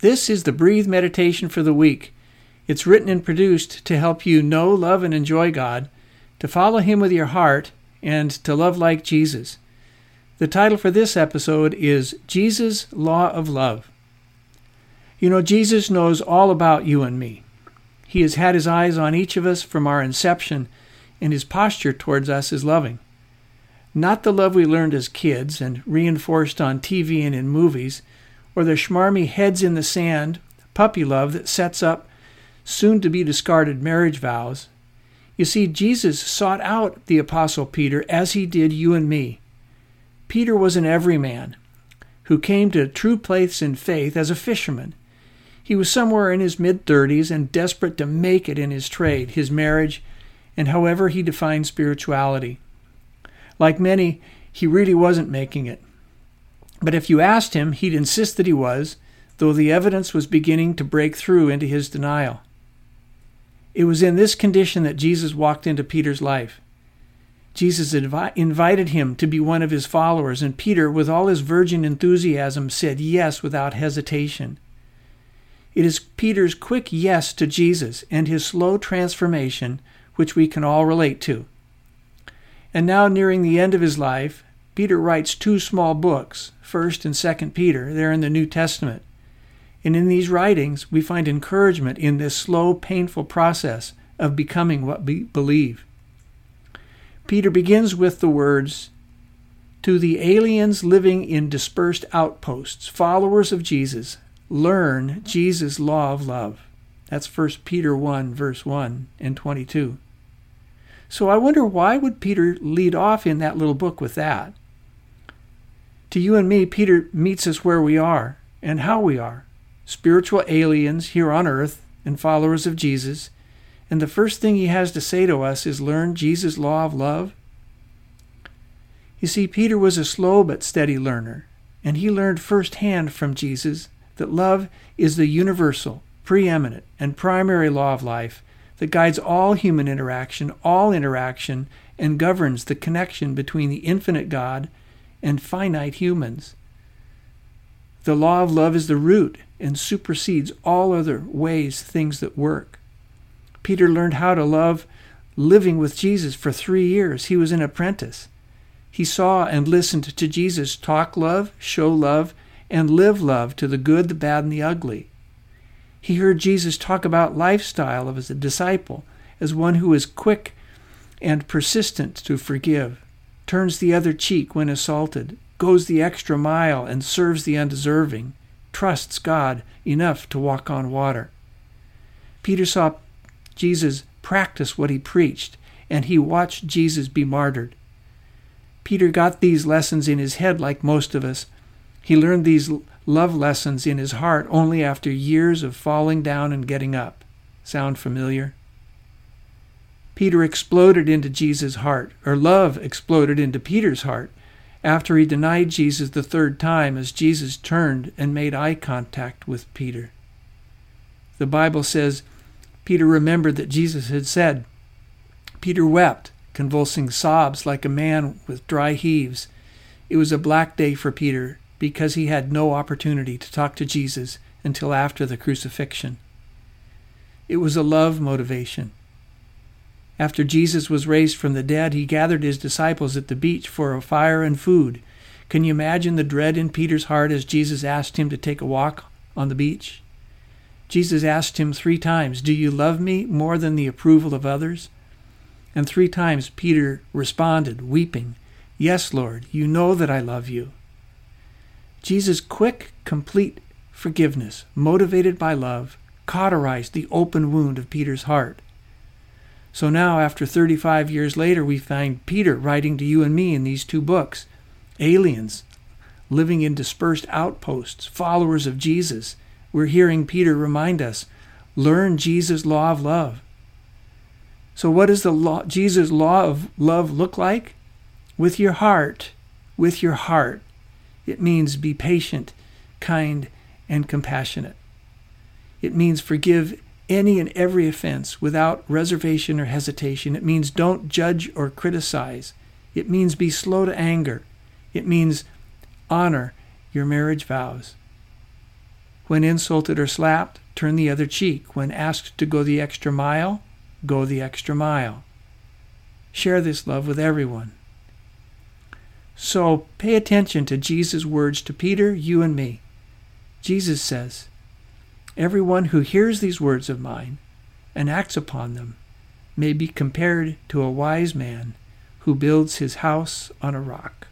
This is the Breathe Meditation for the week. It's written and produced to help you know, love, and enjoy God, to follow Him with your heart, and to love like Jesus. The title for this episode is Jesus' Law of Love. You know, Jesus knows all about you and me. He has had his eyes on each of us from our inception, and his posture towards us is loving. Not the love we learned as kids and reinforced on TV and in movies, or the schmarmy heads in the sand puppy love that sets up soon to be discarded marriage vows. You see, Jesus sought out the Apostle Peter as he did you and me. Peter was an everyman who came to true place in faith as a fisherman. He was somewhere in his mid 30s and desperate to make it in his trade, his marriage, and however he defined spirituality. Like many, he really wasn't making it. But if you asked him, he'd insist that he was, though the evidence was beginning to break through into his denial. It was in this condition that Jesus walked into Peter's life. Jesus invi- invited him to be one of his followers, and Peter, with all his virgin enthusiasm, said yes without hesitation. It is Peter's quick yes to Jesus and his slow transformation which we can all relate to. And now, nearing the end of his life, Peter writes two small books, 1st and 2nd Peter. They're in the New Testament. And in these writings, we find encouragement in this slow, painful process of becoming what we believe. Peter begins with the words To the aliens living in dispersed outposts, followers of Jesus, learn Jesus' law of love. That's 1 Peter 1, verse 1 and 22. So I wonder why would Peter lead off in that little book with that? To you and me, Peter meets us where we are and how we are spiritual aliens here on earth and followers of Jesus. And the first thing he has to say to us is learn Jesus' law of love. You see, Peter was a slow but steady learner, and he learned firsthand from Jesus that love is the universal, preeminent, and primary law of life that guides all human interaction, all interaction, and governs the connection between the infinite God and finite humans. The law of love is the root and supersedes all other ways, things that work. Peter learned how to love living with Jesus for three years. He was an apprentice. He saw and listened to Jesus talk love, show love, and live love to the good, the bad, and the ugly. He heard Jesus talk about lifestyle of as a disciple, as one who is quick and persistent to forgive, turns the other cheek when assaulted, goes the extra mile and serves the undeserving, trusts God enough to walk on water. Peter saw Jesus practice what he preached, and he watched Jesus be martyred. Peter got these lessons in his head like most of us. He learned these love lessons in his heart only after years of falling down and getting up. Sound familiar? Peter exploded into Jesus' heart, or love exploded into Peter's heart, after he denied Jesus the third time as Jesus turned and made eye contact with Peter. The Bible says Peter remembered that Jesus had said, Peter wept, convulsing sobs like a man with dry heaves. It was a black day for Peter, because he had no opportunity to talk to Jesus until after the crucifixion. It was a love motivation. After Jesus was raised from the dead, he gathered his disciples at the beach for a fire and food. Can you imagine the dread in Peter's heart as Jesus asked him to take a walk on the beach? Jesus asked him three times, Do you love me more than the approval of others? And three times Peter responded, weeping, Yes, Lord, you know that I love you. Jesus' quick, complete forgiveness, motivated by love, cauterized the open wound of Peter's heart. So now, after 35 years later, we find Peter writing to you and me in these two books aliens living in dispersed outposts, followers of Jesus. We're hearing Peter remind us learn Jesus' law of love. So, what does the law, Jesus' law of love look like? With your heart, with your heart. It means be patient, kind, and compassionate. It means forgive any and every offense without reservation or hesitation. It means don't judge or criticize. It means be slow to anger. It means honor your marriage vows. When insulted or slapped, turn the other cheek. When asked to go the extra mile, go the extra mile. Share this love with everyone. So pay attention to Jesus' words to Peter, you, and me. Jesus says, Everyone who hears these words of mine and acts upon them may be compared to a wise man who builds his house on a rock.